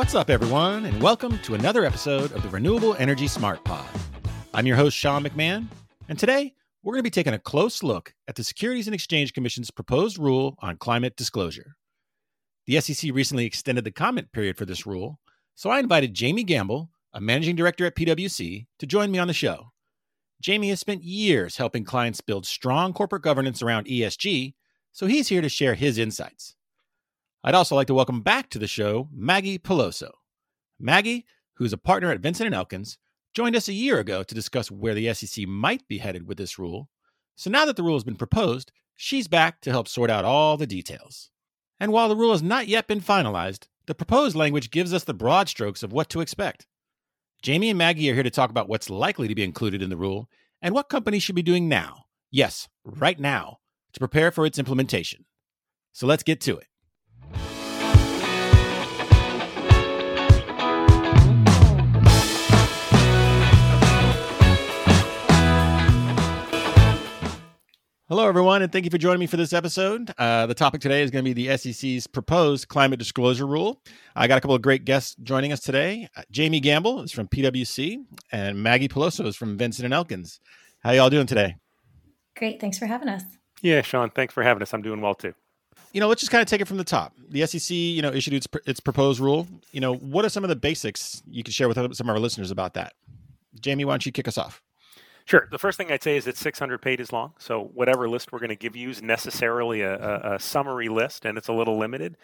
What's up, everyone, and welcome to another episode of the Renewable Energy Smart Pod. I'm your host, Sean McMahon, and today we're going to be taking a close look at the Securities and Exchange Commission's proposed rule on climate disclosure. The SEC recently extended the comment period for this rule, so I invited Jamie Gamble, a managing director at PwC, to join me on the show. Jamie has spent years helping clients build strong corporate governance around ESG, so he's here to share his insights. I'd also like to welcome back to the show Maggie Peloso. Maggie, who's a partner at Vinson and Elkins, joined us a year ago to discuss where the SEC might be headed with this rule. So now that the rule has been proposed, she's back to help sort out all the details. And while the rule has not yet been finalized, the proposed language gives us the broad strokes of what to expect. Jamie and Maggie are here to talk about what's likely to be included in the rule and what companies should be doing now, yes, right now, to prepare for its implementation. So let's get to it. Hello, everyone, and thank you for joining me for this episode. Uh, the topic today is going to be the SEC's proposed climate disclosure rule. I got a couple of great guests joining us today. Uh, Jamie Gamble is from PwC, and Maggie Peloso is from Vinson and Elkins. How y'all doing today? Great. Thanks for having us. Yeah, Sean, thanks for having us. I'm doing well too. You know, let's just kind of take it from the top. The SEC, you know, issued its, its proposed rule. You know, what are some of the basics you could share with some of our listeners about that? Jamie, why don't you kick us off? Sure. The first thing I'd say is it's 600 pages long. So whatever list we're going to give you is necessarily a, a, a, summary list, and it's a little limited.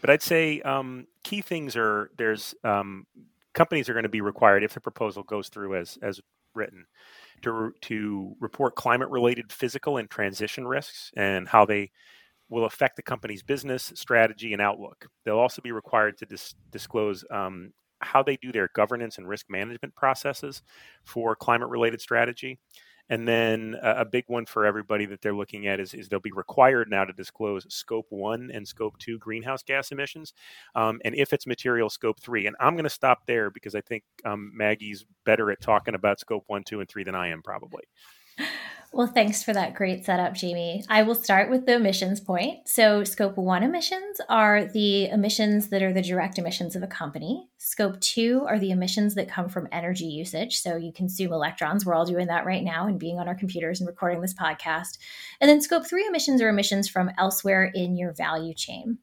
But I'd say um, key things are there's um, companies are going to be required if the proposal goes through as as written to to report climate related physical and transition risks and how they will affect the company's business strategy and outlook. They'll also be required to dis- disclose um, how they do their governance and risk management processes for climate related strategy. And then a, big one for everybody that they're looking at is, is they'll be required now to disclose scope one and scope two greenhouse gas emissions. Um, and if it's material, scope three. And I'm going to stop there because I think um, Maggie's better at talking about scope one, two, and three than I am, probably. Well, thanks for that great setup, Jamie. I will start with the emissions point. So, scope one emissions are the emissions that are the direct emissions of a company. Scope two are the emissions that come from energy usage. So, you consume electrons. We're all doing that right now and being on our computers and recording this podcast. And then, scope three emissions are emissions from elsewhere in your value chain.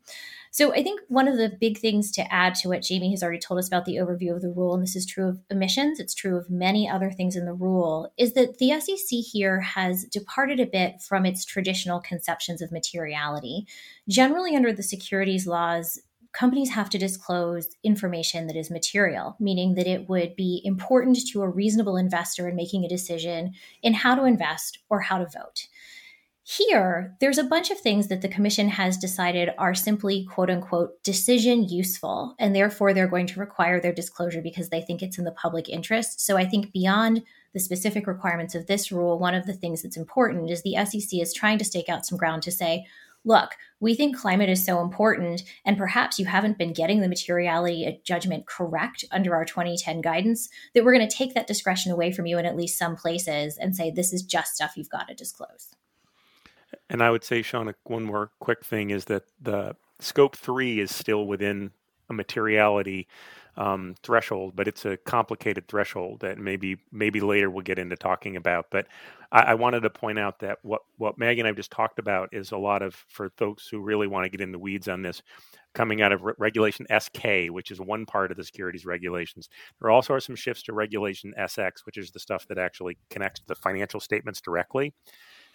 So I think one of the big things to add to what Jamie has already told us about the overview of the rule, and this is true of emissions, it's true of many other things in the rule, is that the SEC here has departed a bit from its traditional conceptions of materiality. Generally, under the securities laws, companies have to disclose information that is material, meaning that it would be important to a reasonable investor in making a decision in how to invest or how to vote. Here, there's a bunch of things that the commission has decided are simply quote unquote decision useful, and therefore they're going to require their disclosure because they think it's in the public interest. So I think beyond the specific requirements of this rule, one of the things that's important is the SEC is trying to stake out some ground to say, look, we think climate is so important, and perhaps you haven't been getting the materiality uh, judgment correct under our 2010 guidance, that we're going to take that discretion away from you in at least some places and say, this is just stuff you've got to disclose. And I would say, Sean, one more quick thing is that the scope three is still within a materiality um, threshold, but it's a complicated threshold that maybe maybe later we'll get into talking about. But I, I, wanted to point out that what what Maggie and I have just talked about is a lot of for folks who really want to get in the weeds on this, coming out of re- regulation SK, which is one part of the securities regulations. There also are some shifts to regulation SX, which is the stuff that actually connects to the financial statements directly.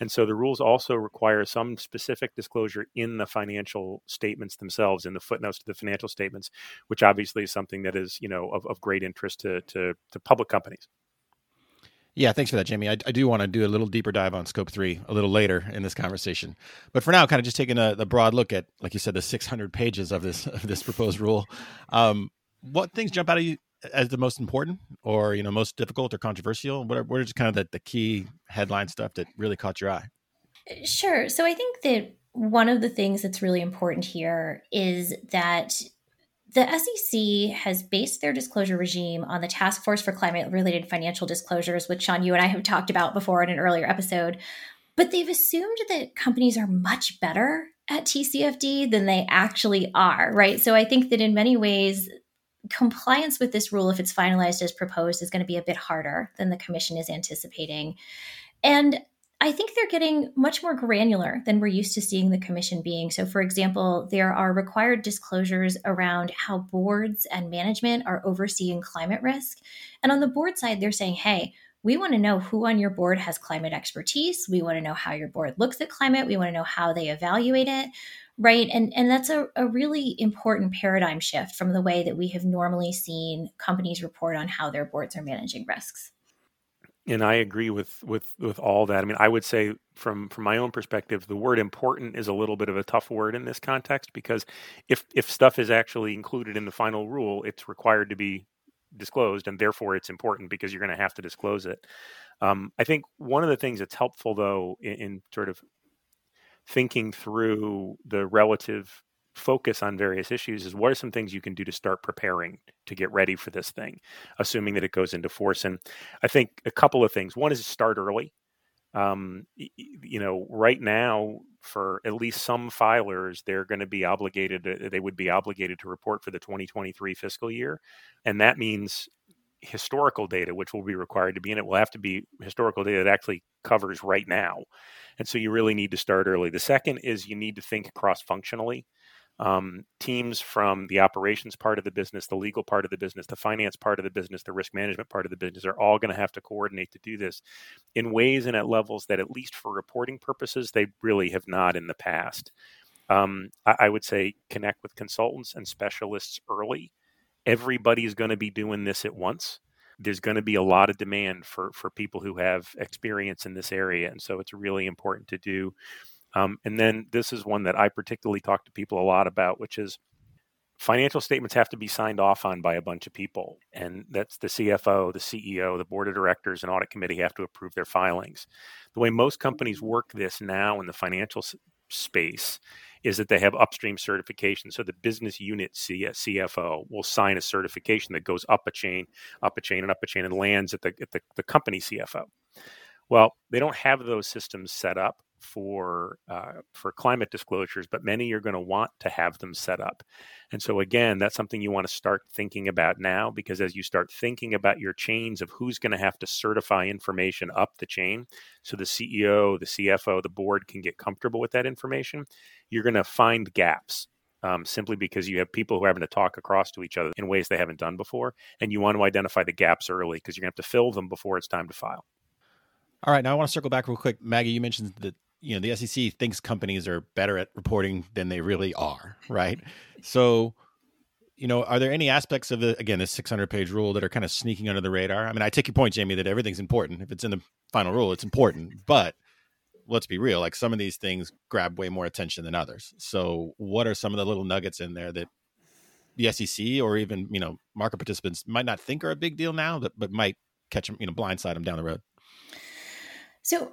And so the rules also require some specific disclosure in the financial statements themselves, in the footnotes to the financial statements, which obviously is something that is, you know, of, of great interest to, to, to public companies. Yeah, thanks for that, Jamie. I, I, do want to do a little deeper dive on Scope 3 a little later in this conversation. But for now, kind of just taking a, a broad look at, like you said, the 600 pages of this of this proposed rule. Um, what things jump out of you as the most important or you know most difficult or controversial what are, what are just kind of the, the key headline stuff that really caught your eye eh, sure so i think that one of the things that's really important here is that the SEC has based their disclosure regime on the Task Force for Climate Related Financial Disclosures, which Sean, you and I have talked about before in an earlier episode. But they've assumed that companies are much better at TCFD than they actually are, right? So I think that in many ways, compliance with this rule, if it's finalized as proposed, is going to be a bit harder than the commission is anticipating. And I think they're getting much more granular than we're used to seeing the commission being. So, for example, there are required disclosures around how boards and management are overseeing climate risk. And on the board side, they're saying, hey, we want to know who on your board has climate expertise. We want to know how your board looks at climate. We want to know how they evaluate it. Right. And, and that's a, a really important paradigm shift from the way that we have normally seen companies report on how their boards are managing risks and I agree with with with all that. I mean, I would say from from my own perspective, the word important is a little bit of a tough word in this context because if if stuff is actually included in the final rule, it's required to be disclosed, and therefore it's important because you're going to have to disclose it. Um, I think one of the things that's helpful, though, in, in sort of thinking through the relative focus on various issues is what are some things you can do to start preparing to get ready for this thing, assuming that it goes into force. And I think a couple of things. One is start early. Um, you know, right now, for at least some filers, they're going to be obligated, to, they would be obligated to report for the 2023 fiscal year. And that means historical data, which will be required to be in it, will have to be historical data that actually covers right now. And so you really need to start early. The second is you need to think cross functionally um, teams from the operations part of the business, the legal part of the business, the finance part of the business, the risk management part of the business are all going to have to coordinate to do this in ways and at levels that, at least for reporting purposes, they really have not in the past. Um, I, I would say connect with consultants and specialists early. Everybody's going to be doing this at once there's going to be a lot of demand for for people who have experience in this area and so it's really important to do um, and then this is one that I particularly talk to people a lot about, which is financial statements have to be signed off on by a bunch of people. And that's the CFO, the CEO, the board of directors, and audit committee have to approve their filings. The way most companies work this now in the financial space is that they have upstream certification. So the business unit CFO will sign a certification that goes up a chain, up a chain, and up a chain and lands at the, at the, the company CFO. Well, they don't have those systems set up for uh, for climate disclosures, but many are going to want to have them set up. And so again, that's something you want to start thinking about now because as you start thinking about your chains of who's going to have to certify information up the chain, so the CEO, the CFO, the board can get comfortable with that information, you're going to find gaps. Um, simply because you have people who are having to talk across to each other in ways they haven't done before, and you want to identify the gaps early because you're going to have to fill them before it's time to file. All right, now I want to circle back real quick. Maggie, you mentioned that you know the SEC thinks companies are better at reporting than they really are, right? So, you know, are there any aspects of the again this 600 page rule that are kind of sneaking under the radar? I mean, I take your point, Jamie, that everything's important. If it's in the final rule, it's important, but let's be real, like some of these things grab way more attention than others. So, what are some of the little nuggets in there that the SEC or even you know market participants might not think are a big deal now, that but might catch them, you know, blindside them down the road? So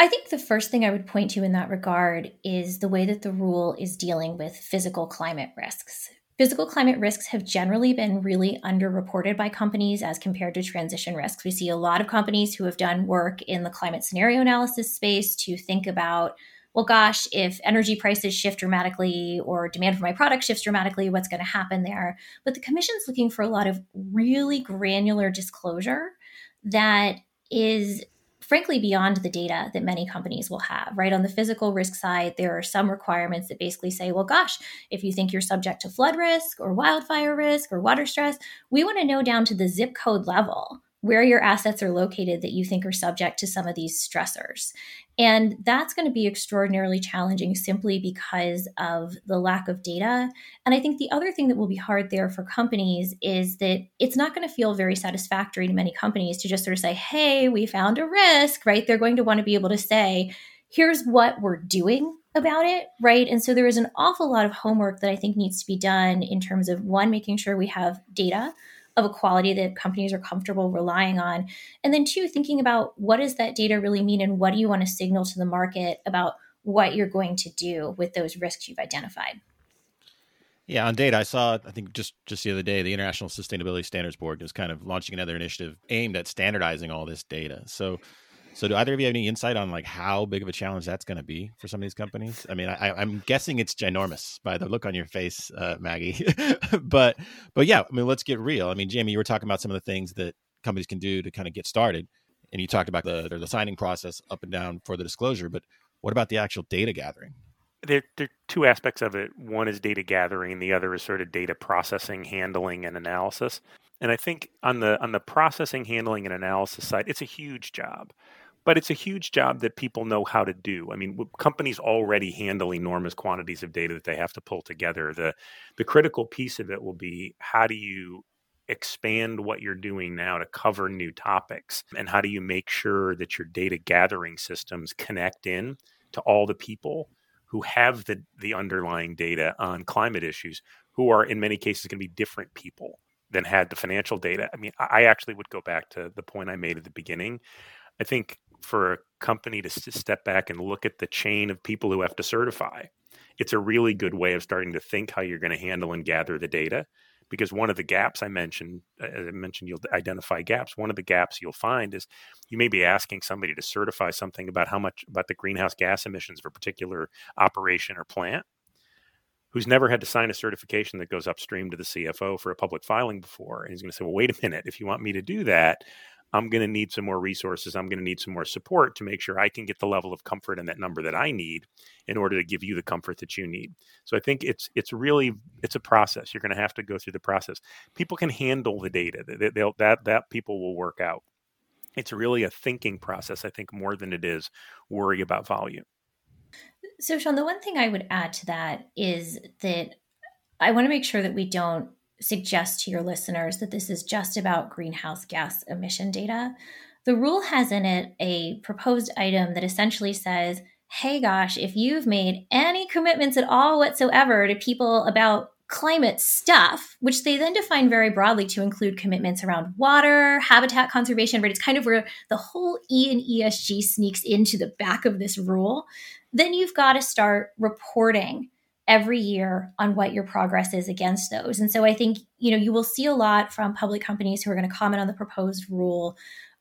I think the first thing I would point to in that regard is the way that the rule is dealing with physical climate risks. Physical climate risks have generally been really underreported by companies as compared to transition risks. We see a lot of companies who have done work in the climate scenario analysis space to think about, well, gosh, if energy prices shift dramatically or demand for my product shifts dramatically, what's going to happen there? But the commission's looking for a lot of really granular disclosure that is frankly beyond the data that many companies will have, right? On the physical risk side, there are some requirements that basically say, well, gosh, if you think you're subject to flood risk or wildfire risk or water stress, we want to know down to the zip code level where your assets are located that you think are subject to some of these stressors. And that's going to be extraordinarily challenging simply because of the lack of data. And I think the other thing that will be hard there for companies is that it's not going to feel very satisfactory to many companies to just sort of say, hey, we found a risk, right? They're going to want to be able to say, here's what we're doing about it, right? And so there is an awful lot of homework that I think needs to be done in terms of one, making sure we have data of a quality that companies are comfortable relying on. And then two, thinking about what does that data really mean and what do you want to signal to the market about what you're going to do with those risks you've identified. Yeah, on data, I saw. I think just just the other day, the International Sustainability Standards Board was kind of launching another initiative aimed at standardizing all this data. So, So, do either of you have any insight on like how big of a challenge that's going to be for some of these companies? I mean, I, am guessing it's ginormous by the look on your face, uh, Maggie. but, but yeah, I mean, let's get real. I mean, Jamie, you were talking about some of the things that companies can do to kind of get started, and you talked about the the signing process up and down for the disclosure. But what about the actual data gathering? There, there are two aspects of it. One is data gathering, the other is sort of data processing, handling, and analysis. And I think on the on the processing, handling, and analysis side, it's a huge job but it's a huge job that people know how to do. I mean, companies already handle enormous quantities of data that they have to pull together. The the critical piece of it will be how do you expand what you're doing now to cover new topics and how do you make sure that your data gathering systems connect in to all the people who have the the underlying data on climate issues who are in many cases going to be different people than had the financial data. I mean, I actually would go back to the point I made at the beginning. I think for a company to step back and look at the chain of people who have to certify. It's a really good way of starting to think how you're going to handle and gather the data. Because one of the gaps I mentioned, as I mentioned, you'll identify gaps. One of the gaps you'll find is you may be asking somebody to certify something about how much about the greenhouse gas emissions of a particular operation or plant, who's never had to sign a certification that goes upstream to the CFO for a public filing before. And he's going to say, well, wait a minute, if you want me to do that, I'm going to need some more resources. I'm going to need some more support to make sure I can get the level of comfort and that number that I need in order to give you the comfort that you need. So I think it's it's really it's a process. You're going to have to go through the process. People can handle the data. They, they'll, that that people will work out. It's really a thinking process, I think, more than it is worry about volume. So, Sean, the one thing I would add to that is that I want to make sure that we don't suggest to your listeners that this is just about greenhouse gas emission data. The rule has in it a proposed item that essentially says, hey, gosh, if you've made any commitments at all whatsoever to people about climate stuff, which they then define very broadly to include commitments around water, habitat conservation, right? It's kind of where the whole E and ESG sneaks into the back of this rule. Then you've got to start reporting every year on what your progress is against those. And so I think, you know, you will see a lot from public companies who are going to comment on the proposed rule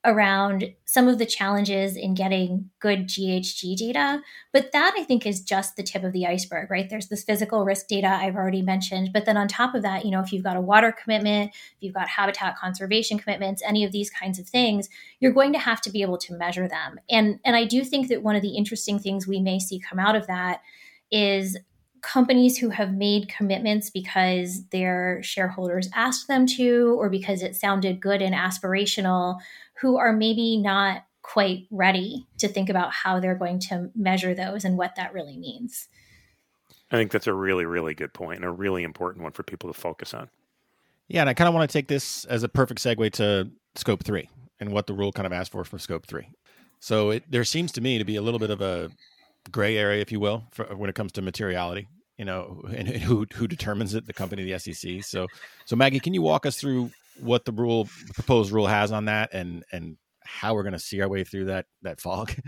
around some of the challenges in getting good GHG data. But that I think is just the tip of the iceberg, right? There's this physical risk data I've already mentioned. But then on top of that, you know, if you've got a water commitment, if you've got habitat conservation commitments, any of these kinds of things, you're going to have to be able to measure them. And and I do think that one of the interesting things we may see come out of that is companies who have made commitments because their shareholders asked them to or because it sounded good and aspirational who are maybe not quite ready to think about how they're going to measure those and what that really means. I think that's a really, really good point and a really important one for people to focus on. Yeah, and I kind of want to take this as a perfect segue to scope three and what the rule kind of asks for for scope three. So it, there seems to me to be a little bit of a gray area, if you will, for, when it comes to materiality. You know, and, and who who determines it? The company, the SEC. So, so Maggie, can you walk us through what the rule, proposed rule, has on that, and and how we're going to see our way through that that fog?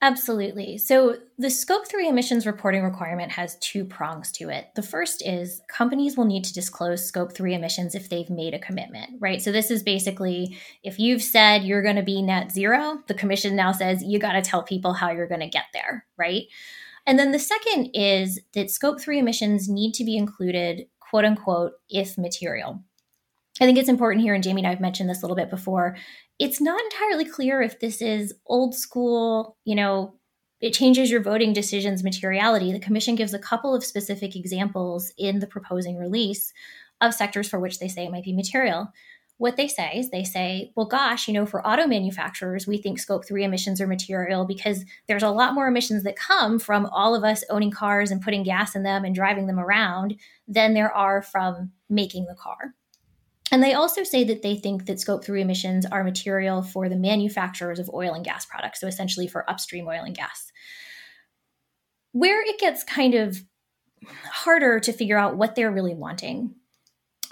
Absolutely. So, the Scope 3 emissions reporting requirement has two prongs to it. The first is companies will need to disclose Scope 3 emissions if they've made a commitment, right? So, this is basically if you've said you're going to be net zero, the commission now says you got to tell people how you're going to get there, right? And then the second is that Scope 3 emissions need to be included, quote unquote, if material. I think it's important here, and Jamie and I have mentioned this a little bit before. It's not entirely clear if this is old school, you know, it changes your voting decisions materiality. The commission gives a couple of specific examples in the proposing release of sectors for which they say it might be material. What they say is they say, well, gosh, you know, for auto manufacturers, we think scope three emissions are material because there's a lot more emissions that come from all of us owning cars and putting gas in them and driving them around than there are from making the car. And they also say that they think that scope three emissions are material for the manufacturers of oil and gas products, so essentially for upstream oil and gas. Where it gets kind of harder to figure out what they're really wanting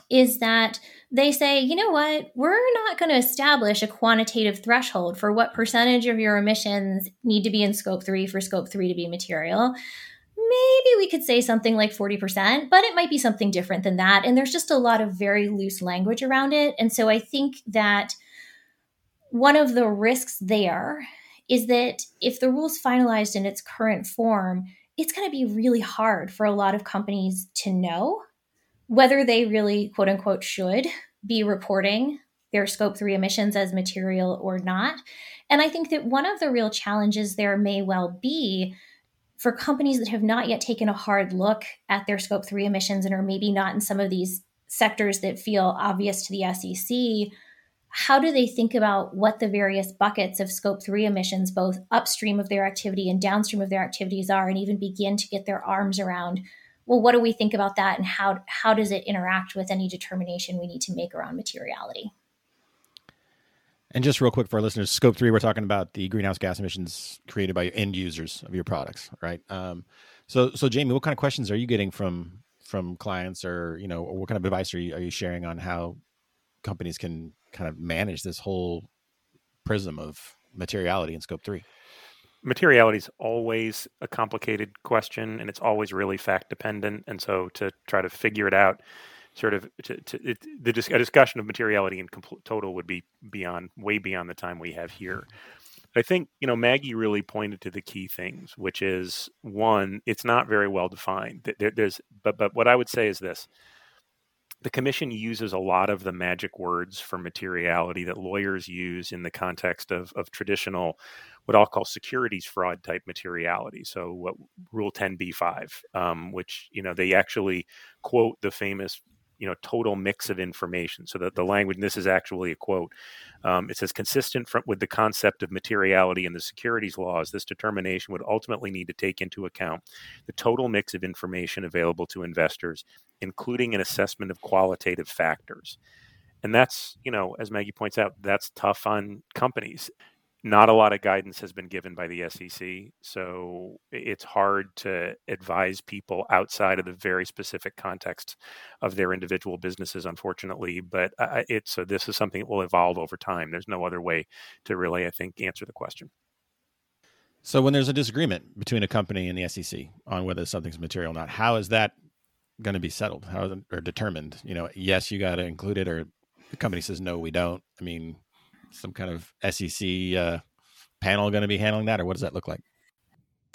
is that they say, you know what, we're not going to establish a quantitative threshold for what percentage of your emissions need to be in scope three for scope three to be material maybe we could say something like 40%, but it might be something different than that. And there's just a lot of very loose language around it. And so I think that one of the risks there is that if the rule's finalized in its current form, it's going to be really hard for a lot of companies to know whether they really, quote unquote, should be reporting their scope three emissions as material or not. And I think that one of the real challenges there may well be for companies that have not yet taken a hard look at their scope three emissions and are maybe not in some of these sectors that feel obvious to the SEC. How do they think about what the various buckets of scope three emissions, both upstream of their activity and downstream of their activities, are, and even begin to get their arms around? Well, what do we think about that, and how how does it interact with any determination we need to make around materiality? And just real quick for our listeners, scope three, we're talking about the greenhouse gas emissions created by end users of your products, right? Um, so, so Jamie, what kind of questions are you getting from from clients, or you know, or what kind of advice are you, are you sharing on how companies can kind of manage this whole prism of materiality in scope three? Materiality is always a complicated question, and it's always really fact dependent. And so, to try to figure it out sort of to, to it, the a discussion of materiality in complete, total would be beyond way beyond the time we have here. I think you know Maggie really pointed to the key things, which is one, it's not very well defined. There, there's, but but what I would say is this: the commission uses a lot of the magic words for materiality that lawyers use in the context of of traditional, what I'll call securities fraud type materiality. So what Rule 10b5, um, which you know they actually quote the famous you know total mix of information so that the language this is actually a quote um, it says consistent from, with the concept of materiality in the securities laws this determination would ultimately need to take into account the total mix of information available to investors including an assessment of qualitative factors. And that's you know as maggie points out that's tough on companies not a lot of guidance has been given by the SEC, so it's hard to advise people outside of the very specific context of their individual businesses, unfortunately. But it's so this is something that will evolve over time. There's no other way to really, I think, answer the question. So when there's a disagreement between a company and the SEC on whether something's material or not, how is that going to be settled? How or determined? You know, yes, you got to include it, or the company says no, we don't. I mean, some kind of SEC uh, panel going to be handling that, or what does that look like?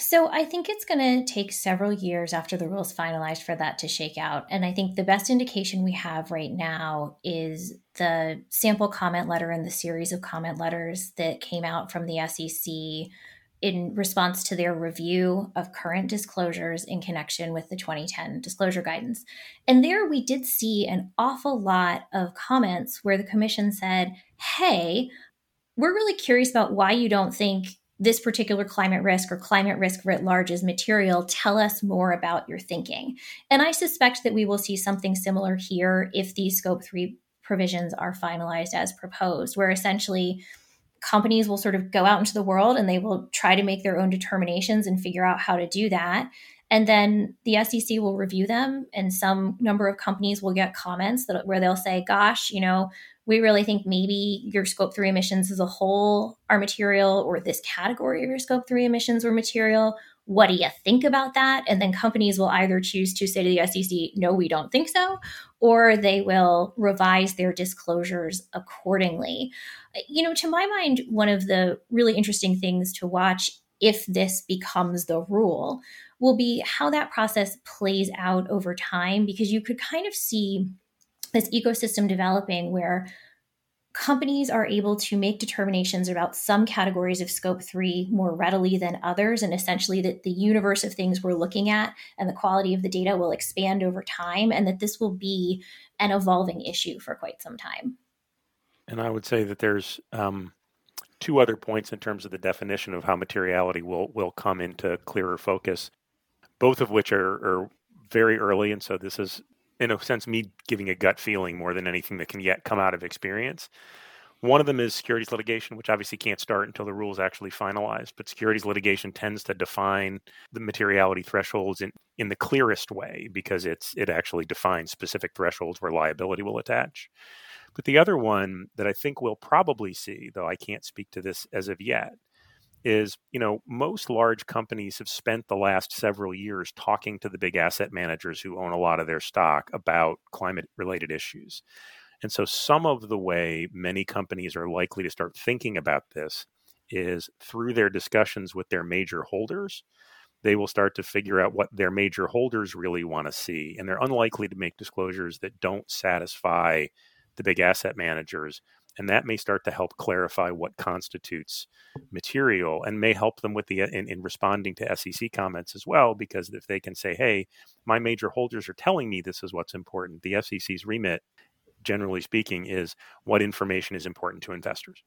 So I think it's going to take several years after the rules finalized for that to shake out. And I think the best indication we have right now is the sample comment letter and the series of comment letters that came out from the SEC in response to their review of current disclosures in connection with the 2010 disclosure guidance. And there we did see an awful lot of comments where the commission said, hey, we're really curious about why you don't think this particular climate risk or climate risk writ large is material. Tell us more about your thinking. And I suspect that we will see something similar here if these scope three provisions are finalized as proposed, where essentially companies will sort of go out into the world and they will try to make their own determinations and figure out how to do that. And then the SEC will review them, and some number of companies will get comments that where they'll say, "Gosh, you know, we really think maybe your scope three emissions as a whole are material, or this category of your scope three emissions were material. What do you think about that?" And then companies will either choose to say to the SEC, "No, we don't think so," or they will revise their disclosures accordingly you know, to my mind, one of the really interesting things to watch if this becomes the rule will be how that process plays out over time, because you could kind of see this ecosystem developing where companies are able to make determinations about some categories of scope 3 more readily than others and essentially that the universe of things we're looking at and the quality of the data will expand over time and that this will be an evolving issue for quite some time. And I would say that there's um, two other points in terms of the definition of how materiality will will come into clearer focus, both of which are, are very early, and so this is in a sense me giving a gut feeling more than anything that can yet come out of experience. One of them is securities litigation, which obviously can't start until the rules actually finalized. But securities litigation tends to define the materiality thresholds in, in the clearest way because it's it actually defines specific thresholds where liability will attach. But the other one that I think we'll probably see, though I can't speak to this as of yet, is you know most large companies have spent the last several years talking to the big asset managers who own a lot of their stock about climate related issues And so, some of the way many companies are likely to start thinking about this is through their discussions with their major holders. They will start to figure out what their major holders really want to see. And they're unlikely to make disclosures that don't satisfy the big asset managers and that may start to help clarify what constitutes material and may help them with the uh, in, in, responding to sec comments as well because if they can say hey my major holders are telling me this is what's important the SEC's remit generally speaking is what information is important to investors.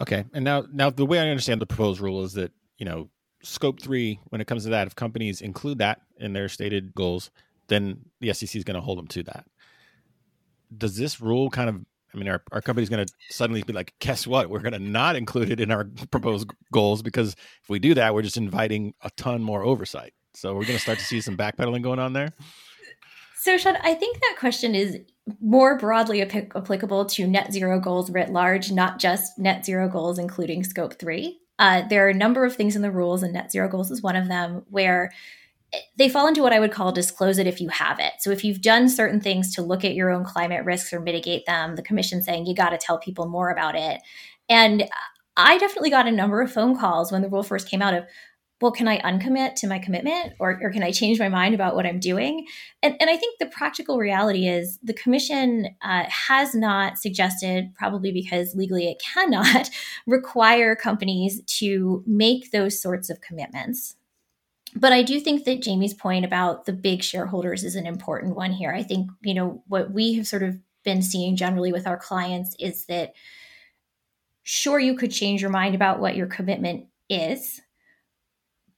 Okay and now now the way i understand the proposed rule is that you know scope three when it comes to that if companies include that in their stated goals then the sec is going to hold them to that. Does this rule kind of I mean, our, our company's going to suddenly be like, guess what? We're going to not include it in our proposed goals because if we do that, we're just inviting a ton more oversight. So we're going to start to see some backpedaling going on there. So, Sean, I think that question is more broadly ap- applicable to net zero goals writ large, not just net zero goals, including scope three. Uh, there are a number of things in the rules, and net zero goals is one of them, where they fall into what I would call disclose it if you have it. So if you've done certain things to look at your own climate risks or mitigate them, the commission saying you got to tell people more about it. And I definitely got a number of phone calls when the rule first came out of, well, can I uncommit to my commitment or, or can I change my mind about what I'm doing? And, and I think the practical reality is the commission uh, has not suggested, probably because legally it cannot, require companies to make those sorts of commitments but I do think that Jamie's point about the big shareholders is an important one here. I think, you know, what we have sort of been seeing generally with our clients is that sure, you could change your mind about what your commitment is,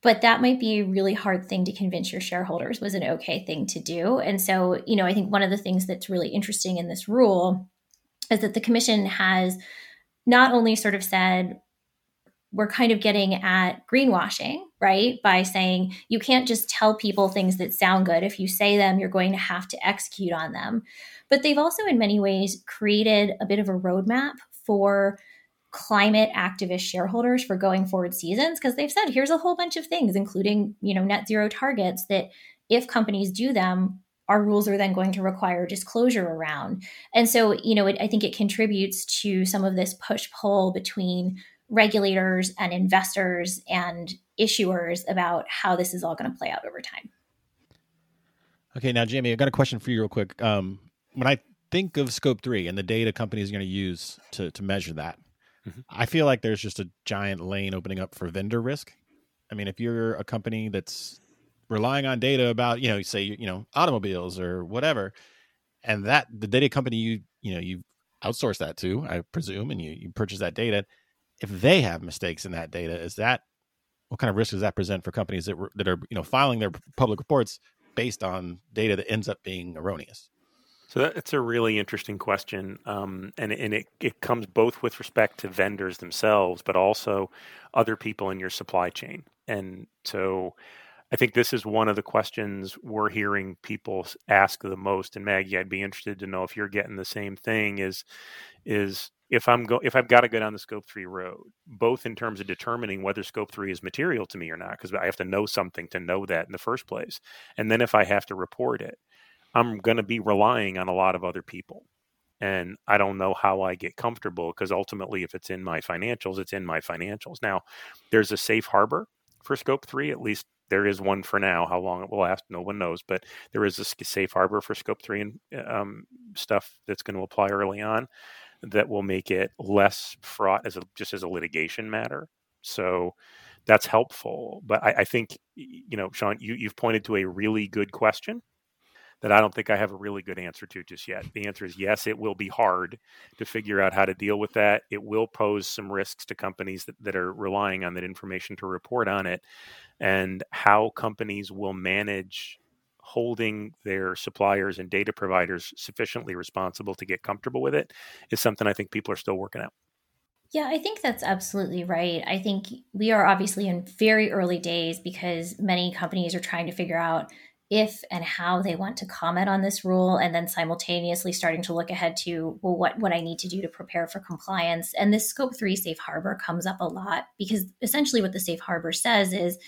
but that might be a really hard thing to convince your shareholders was an okay thing to do. And so, you know, I think one of the things that's really interesting in this rule is that the commission has not only sort of said, we're kind of getting at greenwashing, right? By saying you can't just tell people things that sound good. If you say them, you're going to have to execute on them. But they've also, in many ways, created a bit of a roadmap for climate activist shareholders for going forward seasons because they've said here's a whole bunch of things including you know net zero targets that if companies do them our rules are then going to require disclosure around and so you know it, i think it contributes to some of this push pull between regulators and investors and issuers about how this is all going to play out over time. Okay, now Jamie, I got a question for you real quick. Um, when I think of scope three and the data companies are going to use to to measure that, mm-hmm. I feel like there's just a giant lane opening up for vendor risk. I mean, if you're a company that's relying on data about, you know, say you know automobiles or whatever, and that the data company you you know you outsource that to, I presume, and you you purchase that data, if they have mistakes in that data, is that what kind of risk does that present for companies that that are you know filing their public reports based on data that ends up being erroneous? So that's a really interesting question, um, and and it it comes both with respect to vendors themselves, but also other people in your supply chain. And so, I think this is one of the questions we're hearing people ask the most. And Maggie, I'd be interested to know if you're getting the same thing. Is is if I'm go if I've got to go down the scope three road, both in terms of determining whether scope three is material to me or not, because I have to know something to know that in the first place, and then if I have to report it, I'm going to be relying on a lot of other people, and I don't know how I get comfortable because ultimately, if it's in my financials, it's in my financials. Now, there's a safe harbor for scope three, at least there is one for now. How long it will last, no one knows. But there is a safe harbor for scope three and um, stuff that's going to apply early on that will make it less fraught as a, just as a litigation matter. So that's helpful. But I, I think, you know, Sean, you, you've pointed to a really good question that I don't think I have a really good answer to just yet. The answer is yes, it will be hard to figure out how to deal with that. It will pose some risks to companies that, that are relying on that information to report on it. And how companies will manage holding their suppliers and data providers sufficiently responsible to get comfortable with it is something I think people are still working out. Yeah, I think that's absolutely right. I think we are obviously in very early days because many companies are trying to figure out if and how they want to comment on this rule and then simultaneously starting to look ahead to well what what I need to do to prepare for compliance and this scope 3 safe harbor comes up a lot because essentially what the safe harbor says is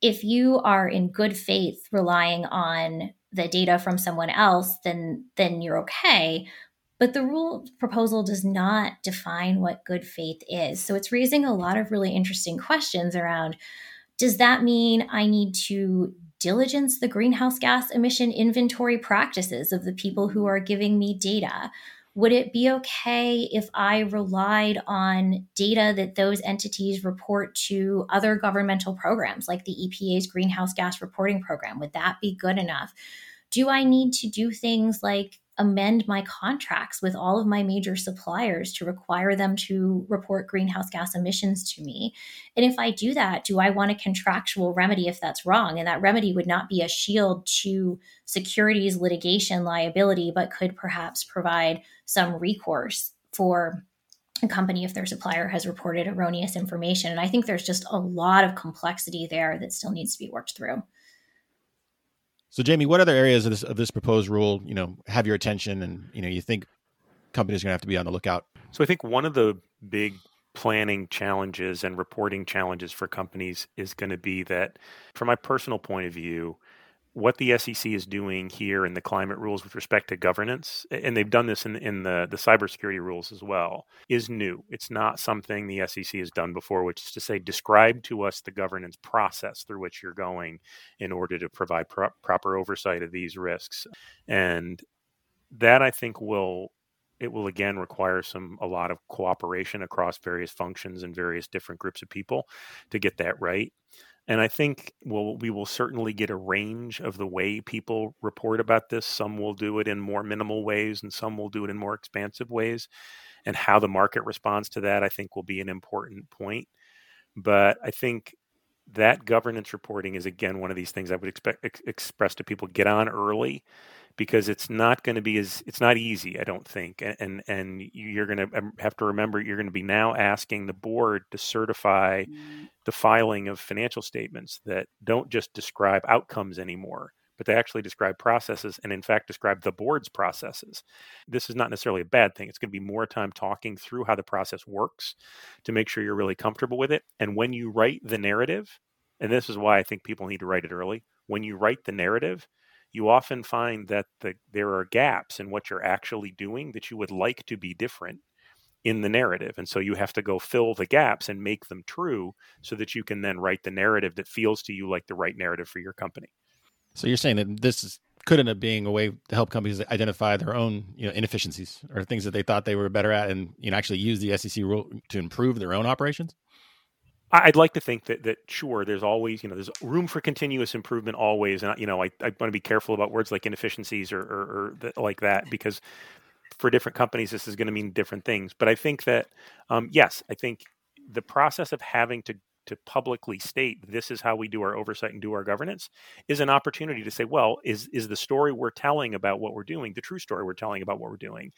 if you are in good faith relying on the data from someone else, then then you're okay. But the rule proposal does not define what good faith is. So it's raising a lot of really interesting questions around does that mean I need to diligence the greenhouse gas emission inventory practices of the people who are giving me data? Would it be okay if I relied on data that those entities report to other governmental programs like the EPA's greenhouse gas reporting program? Would that be good enough? Do I need to do things like amend my contracts with all of my major suppliers to require them to report greenhouse gas emissions to me? And if I do that, do I want a contractual remedy if that's wrong? And that remedy would not be a shield to securities litigation liability, but could perhaps provide some recourse for a company if their supplier has reported erroneous information. And I think there's just a lot of complexity there that still needs to be worked through. So, Jamie, what other areas of this of this proposed rule, you know, have your attention, and you know, you think companies are going to have to be on the lookout? So, I think one of the big planning challenges and reporting challenges for companies is going to be that, from my personal point of view, what the SEC is doing here in the climate rules with respect to governance, and they've done this in, in the, the cybersecurity rules as well, is new. It's not something the SEC has done before, which is to say, describe to us the governance process through which you're going in order to provide pro- proper oversight of these risks. And that I think will it will again require some a lot of cooperation across various functions and various different groups of people to get that right. And I think we'll, we will certainly get a range of the way people report about this. Some will do it in more minimal ways, and some will do it in more expansive ways. And how the market responds to that, I think, will be an important point. But I think that governance reporting is again one of these things I would expect ex- express to people: get on early because it's not going to be as it's not easy i don't think and and you're going to um, have to remember you're going to be now asking the board to certify mm-hmm. the filing of financial statements that don't just describe outcomes anymore but they actually describe processes and in fact describe the board's processes this is not necessarily a bad thing it's going to be more time talking through how the process works to make sure you're really comfortable with it and when you write the narrative and this is why i think people need to write it early when you write the narrative you often find that the, there are gaps in what you're actually doing that you would like to be different in the narrative. And so you have to go fill the gaps and make them true so that you can then write the narrative that feels to you like the right narrative for your company. So you're saying that this is, could end up being a way to help companies identify their own you know inefficiencies or things that they thought they were better at and you know actually use the SEC rule to improve their own operations? I'd like to think that that sure, there's always you know there's room for continuous improvement always, and you know I, I want to be careful about words like inefficiencies or, or, or the, like that because for different companies this is going to mean different things. But I think that um, yes, I think the process of having to to publicly state this is how we do our oversight and do our governance is an opportunity to say, well, is is the story we're telling about what we're doing the true story we're telling about what we're doing?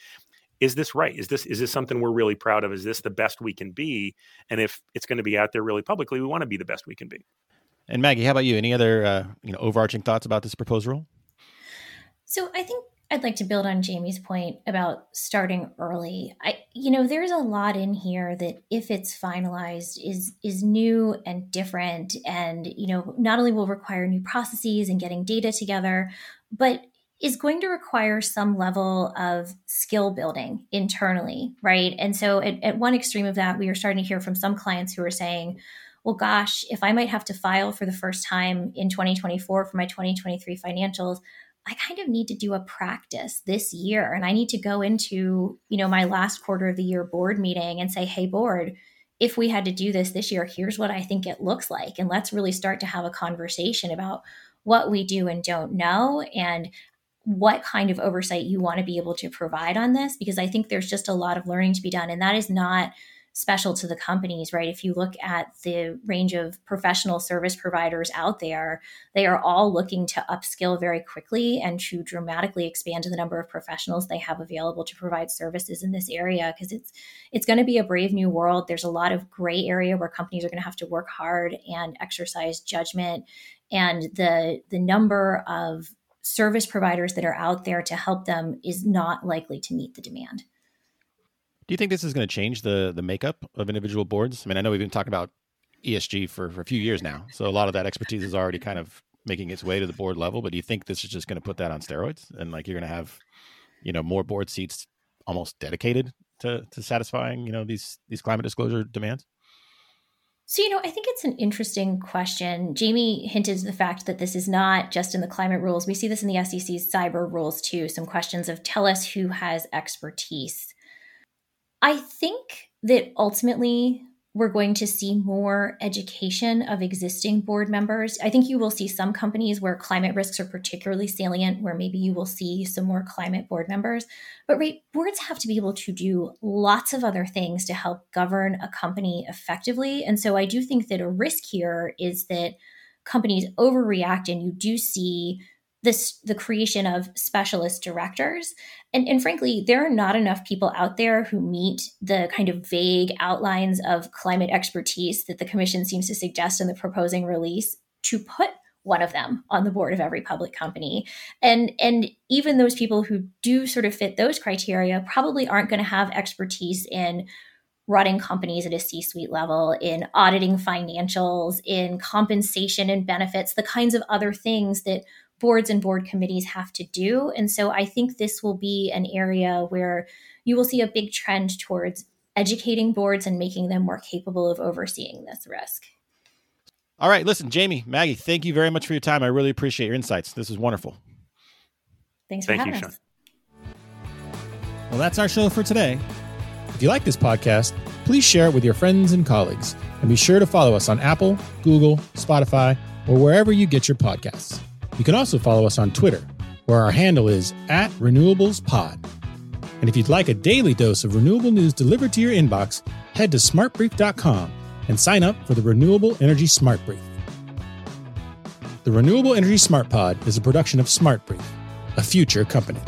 Is this right? Is this is this something we're really proud of? Is this the best we can be? And if it's going to be out there really publicly, we want to be the best we can be. And Maggie, how about you? Any other uh, you know overarching thoughts about this proposed rule? So I think I'd like to build on Jamie's point about starting early. I you know there's a lot in here that if it's finalized is is new and different and you know not only will require new processes and getting data together, but is going to require some level of skill building internally, right? And so, at, at, one extreme of that, we are starting to hear from some clients who are saying, well, gosh, if I might have to file for the first time in 2024 for my 2023 financials, I kind of need to do a practice this year. And I need to go into, you know, my last quarter of the year board meeting and say, hey, board, if we had to do this this year, here's what I think it looks like. And let's really start to have a conversation about what we do and don't know. And what kind of oversight you want to be able to provide on this because I think there's just a lot of learning to be done. And that is not special to the companies, right? If you look at the range of professional service providers out there, they are all looking to upskill very quickly and to dramatically expand the number of professionals they have available to provide services in this area because it's it's going to be a brave new world. There's a lot of gray area where companies are going to have to work hard and exercise judgment and the the number of service providers that are out there to help them is not likely to meet the demand. Do you think this is going to change the the makeup of individual boards? I mean, I know we've been talking about ESG for, for a few years now, so a lot of that expertise is already kind of making its way to the board level. But do you think this is just going to put that on steroids, and like you're going to have, you know, more board seats almost dedicated to to satisfying you know these these climate disclosure demands? So, you know, I think it's an interesting question. Jamie hinted the fact that this is not just in the climate rules. We see this in the SEC's cyber rules too. Some questions of tell us who has expertise. I think that ultimately we're going to see more education of existing board members. I think you will see some companies where climate risks are particularly salient, where maybe you will see some more climate board members. But right, boards have to be able to do lots of other things to help govern a company effectively. And so I do think that a risk here is that companies overreact and you do see this the creation of specialist directors. And, and frankly there are not enough people out there who meet the kind of vague outlines of climate expertise that the commission seems to suggest in the proposing release to put one of them on the board of every public company. And and even those people who do sort of fit those criteria probably aren't going to have expertise in running companies at a C suite level, in auditing financials, in compensation and benefits, the kinds of other things that boards and board committees have to do. And so I think this will be an area where you will see a big trend towards educating boards and making them more capable of overseeing this risk. All right, listen, Jamie, Maggie, thank you very much for your time. I really appreciate your insights. This is wonderful. Thanks for Thank having you, us. Well, that's our show for today. If you like this podcast, please share it with your friends and colleagues. And be sure to follow us on Apple, Google, Spotify, or wherever you get your podcasts. You can also follow us on Twitter, where our handle is at RenewablesPod. And if you'd like a daily dose of renewable news delivered to your inbox, head to smartbrief.com and sign up for the Renewable Energy Smart Brief. The Renewable Energy Smart Pod is a production of Smart Brief, a future company.